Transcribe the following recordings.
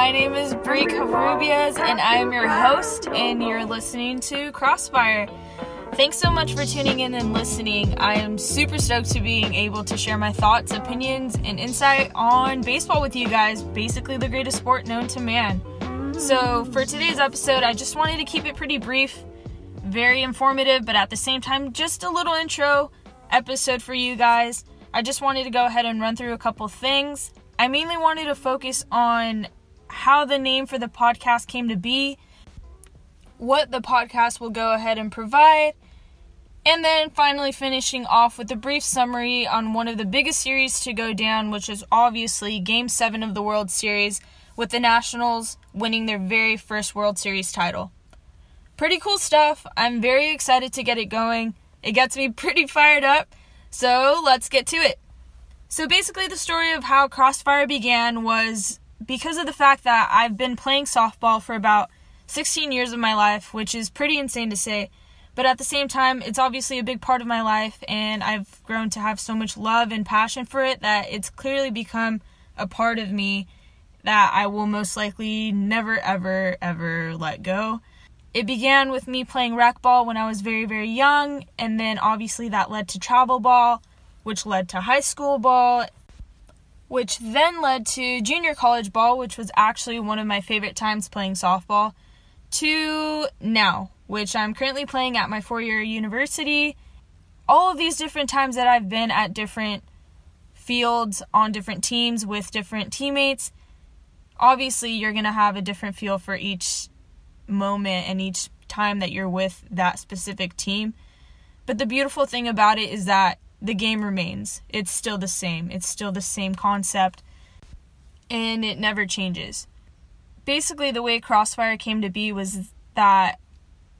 My name is Brie Covarrubias, and I am your host, and you're listening to Crossfire. Thanks so much for tuning in and listening. I am super stoked to being able to share my thoughts, opinions, and insight on baseball with you guys, basically the greatest sport known to man. So, for today's episode, I just wanted to keep it pretty brief, very informative, but at the same time, just a little intro episode for you guys. I just wanted to go ahead and run through a couple things. I mainly wanted to focus on how the name for the podcast came to be, what the podcast will go ahead and provide, and then finally finishing off with a brief summary on one of the biggest series to go down, which is obviously Game 7 of the World Series, with the Nationals winning their very first World Series title. Pretty cool stuff. I'm very excited to get it going. It gets me pretty fired up so let's get to it. So basically, the story of how Crossfire began was because of the fact that I've been playing softball for about 16 years of my life, which is pretty insane to say. But at the same time, it's obviously a big part of my life, and I've grown to have so much love and passion for it that it's clearly become a part of me that I will most likely never, ever, ever let go it began with me playing rec ball when I was very, very young, and then obviously that led to travel ball, which led to high school ball, which then led to junior college ball, which was actually one of my favorite times playing softball, to now, which I'm currently playing at my four year university. All of these different times that I've been at different fields on different teams with different teammates, obviously you're going to have a different feel for each moment and each time that you're with that specific team. But the beautiful thing about it is that the game remains. It's still the same. It's still the same concept and it never changes. Basically, the way Crossfire came to be was that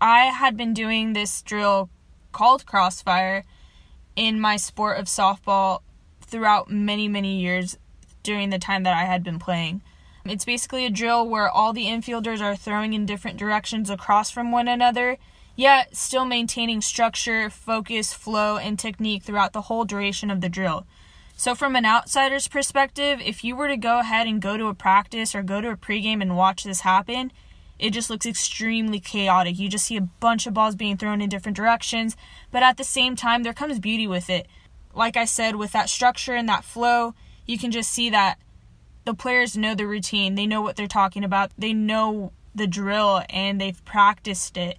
I had been doing this drill called Crossfire in my sport of softball throughout many, many years during the time that I had been playing. It's basically a drill where all the infielders are throwing in different directions across from one another, yet still maintaining structure, focus, flow, and technique throughout the whole duration of the drill. So, from an outsider's perspective, if you were to go ahead and go to a practice or go to a pregame and watch this happen, it just looks extremely chaotic. You just see a bunch of balls being thrown in different directions, but at the same time, there comes beauty with it. Like I said, with that structure and that flow, you can just see that the players know the routine, they know what they're talking about, they know the drill, and they've practiced it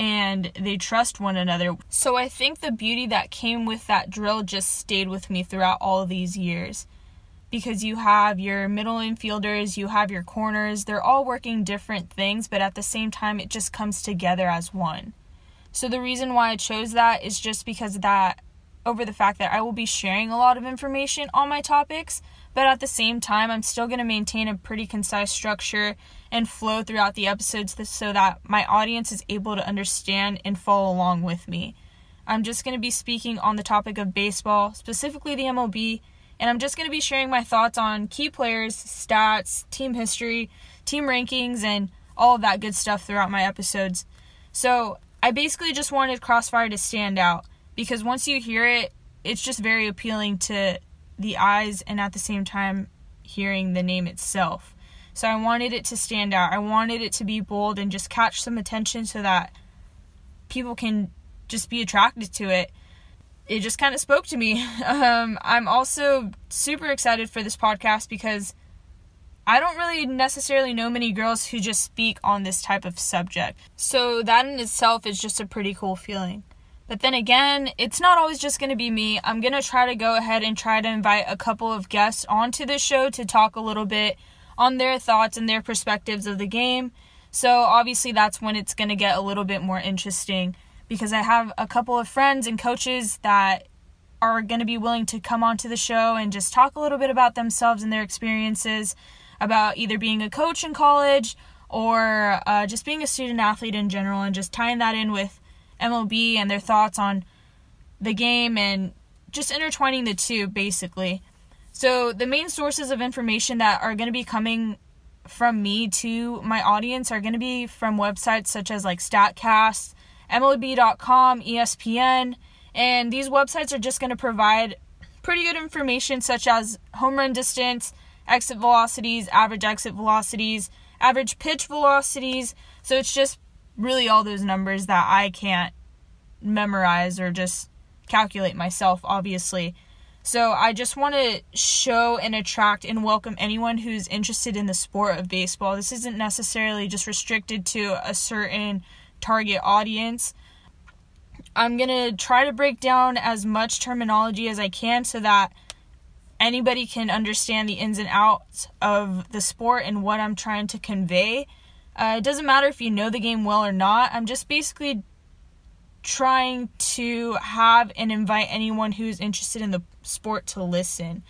and they trust one another. So I think the beauty that came with that drill just stayed with me throughout all these years. Because you have your middle infielders, you have your corners, they're all working different things, but at the same time, it just comes together as one. So the reason why I chose that is just because that over the fact that I will be sharing a lot of information on my topics, but at the same time, I'm still going to maintain a pretty concise structure and flow throughout the episodes so that my audience is able to understand and follow along with me. I'm just going to be speaking on the topic of baseball, specifically the MLB, and I'm just going to be sharing my thoughts on key players, stats, team history, team rankings, and all of that good stuff throughout my episodes. So, I basically just wanted Crossfire to stand out because once you hear it, it's just very appealing to the eyes and at the same time hearing the name itself. So I wanted it to stand out. I wanted it to be bold and just catch some attention so that people can just be attracted to it. It just kind of spoke to me. Um, I'm also super excited for this podcast because I don't really necessarily know many girls who just speak on this type of subject. So that in itself is just a pretty cool feeling. But then again, it's not always just going to be me. I'm going to try to go ahead and try to invite a couple of guests onto the show to talk a little bit on their thoughts and their perspectives of the game. So, obviously, that's when it's going to get a little bit more interesting because I have a couple of friends and coaches that are going to be willing to come onto the show and just talk a little bit about themselves and their experiences about either being a coach in college or uh, just being a student athlete in general and just tying that in with MLB and their thoughts on the game and just intertwining the two basically. So, the main sources of information that are going to be coming from me to my audience are going to be from websites such as like StatCast, MLB.com, ESPN, and these websites are just going to provide pretty good information such as home run distance, exit velocities, average exit velocities, average pitch velocities. So it's just really all those numbers that I can't memorize or just calculate myself, obviously. So I just want to show and attract and welcome anyone who's interested in the sport of baseball. This isn't necessarily just restricted to a certain target audience. I'm going to try to break down as much terminology as I can so that anybody can understand the ins and outs of the sport and what I'm trying to convey. Uh, it doesn't matter if you know the game well or not. I'm just basically trying to have and invite anyone who's interested in the sport to listen.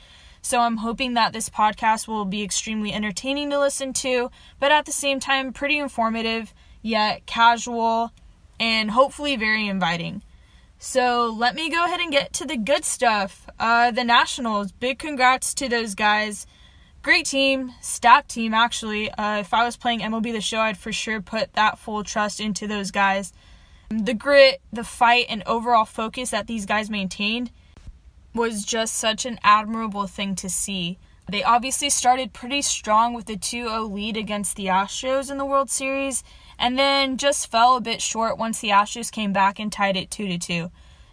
So I'm hoping that this podcast will be extremely entertaining to listen to, but at the same time, pretty informative, yet casual, and hopefully very inviting. So let me go ahead and get to the good stuff. Uh, the Nationals, big congrats to those guys. Great team, stacked team actually. Uh, if I was playing MLB The Show, I'd for sure put that full trust into those guys. The grit, the fight, and overall focus that these guys maintained was just such an admirable thing to see. They obviously started pretty strong with the 2 0 lead against the Astros in the World Series, and then just fell a bit short once the Astros came back and tied it 2 2.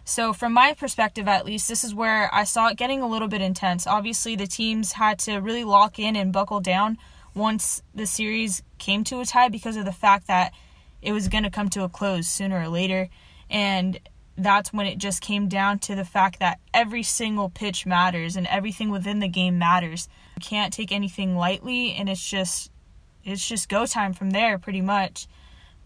So, from my perspective at least, this is where I saw it getting a little bit intense. Obviously, the teams had to really lock in and buckle down once the series came to a tie because of the fact that it was going to come to a close sooner or later. And that's when it just came down to the fact that every single pitch matters and everything within the game matters. You can't take anything lightly, and it's just it's just go time from there pretty much.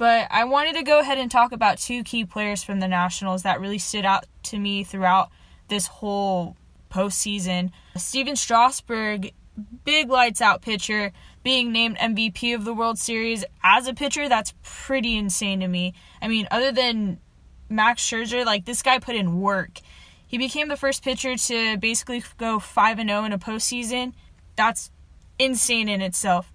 But I wanted to go ahead and talk about two key players from the Nationals that really stood out to me throughout this whole postseason. Stephen Strasburg, big lights out pitcher, being named MVP of the World Series as a pitcher, that's pretty insane to me. I mean, other than Max Scherzer, like this guy put in work. He became the first pitcher to basically go 5 and 0 in a postseason. That's insane in itself.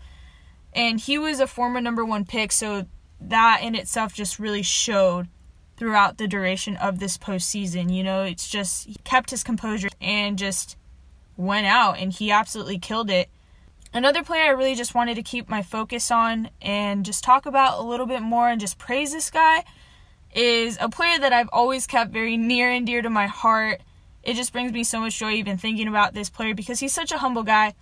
And he was a former number one pick, so that in itself just really showed throughout the duration of this postseason. You know, it's just he kept his composure and just went out and he absolutely killed it. Another player I really just wanted to keep my focus on and just talk about a little bit more and just praise this guy is a player that I've always kept very near and dear to my heart. It just brings me so much joy even thinking about this player because he's such a humble guy.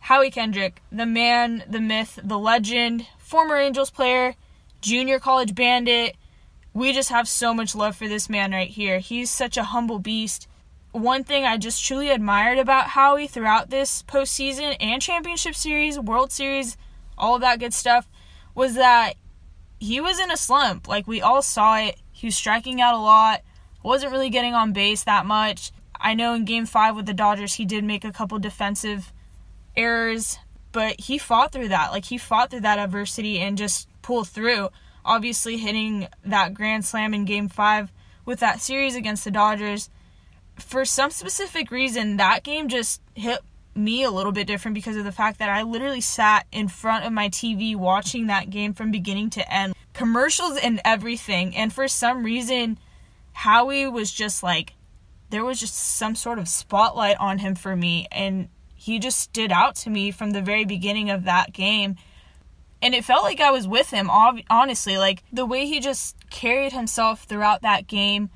Howie Kendrick, the man, the myth, the legend, former Angels player, junior college bandit. We just have so much love for this man right here. He's such a humble beast. One thing I just truly admired about Howie throughout this postseason and championship series, World Series, all of that good stuff, was that he was in a slump. Like we all saw it. He was striking out a lot, wasn't really getting on base that much. I know in game five with the Dodgers, he did make a couple defensive errors, but he fought through that. Like he fought through that adversity and just pulled through. Obviously, hitting that grand slam in game five with that series against the Dodgers. For some specific reason, that game just hit me a little bit different because of the fact that I literally sat in front of my TV watching that game from beginning to end. Commercials and everything. And for some reason, Howie was just like, there was just some sort of spotlight on him for me. And he just stood out to me from the very beginning of that game. And it felt like I was with him, honestly. Like the way he just carried himself throughout that game.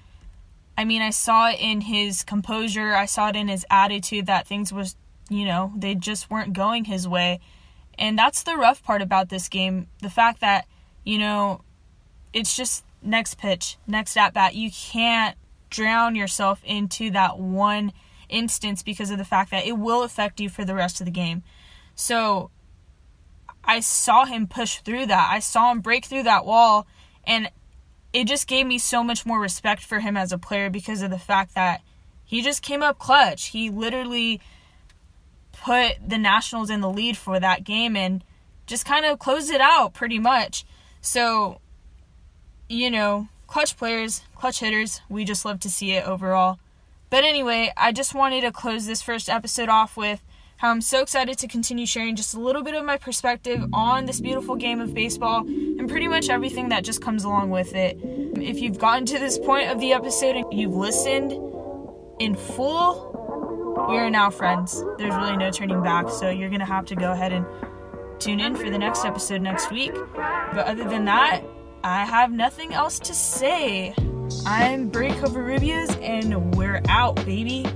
I mean, I saw it in his composure, I saw it in his attitude that things was you know, they just weren't going his way. And that's the rough part about this game. The fact that, you know, it's just next pitch, next at bat. You can't drown yourself into that one instance because of the fact that it will affect you for the rest of the game. So I saw him push through that. I saw him break through that wall and it just gave me so much more respect for him as a player because of the fact that he just came up clutch. He literally put the Nationals in the lead for that game and just kind of closed it out pretty much. So, you know, clutch players, clutch hitters, we just love to see it overall. But anyway, I just wanted to close this first episode off with how I'm so excited to continue sharing just a little bit of my perspective on this beautiful game of baseball and pretty much everything that just comes along with it. If you've gotten to this point of the episode and you've listened in full, we are now friends. There's really no turning back, so you're going to have to go ahead and tune in for the next episode next week. But other than that, I have nothing else to say. I'm Brie Covarrubias, and we're out, baby.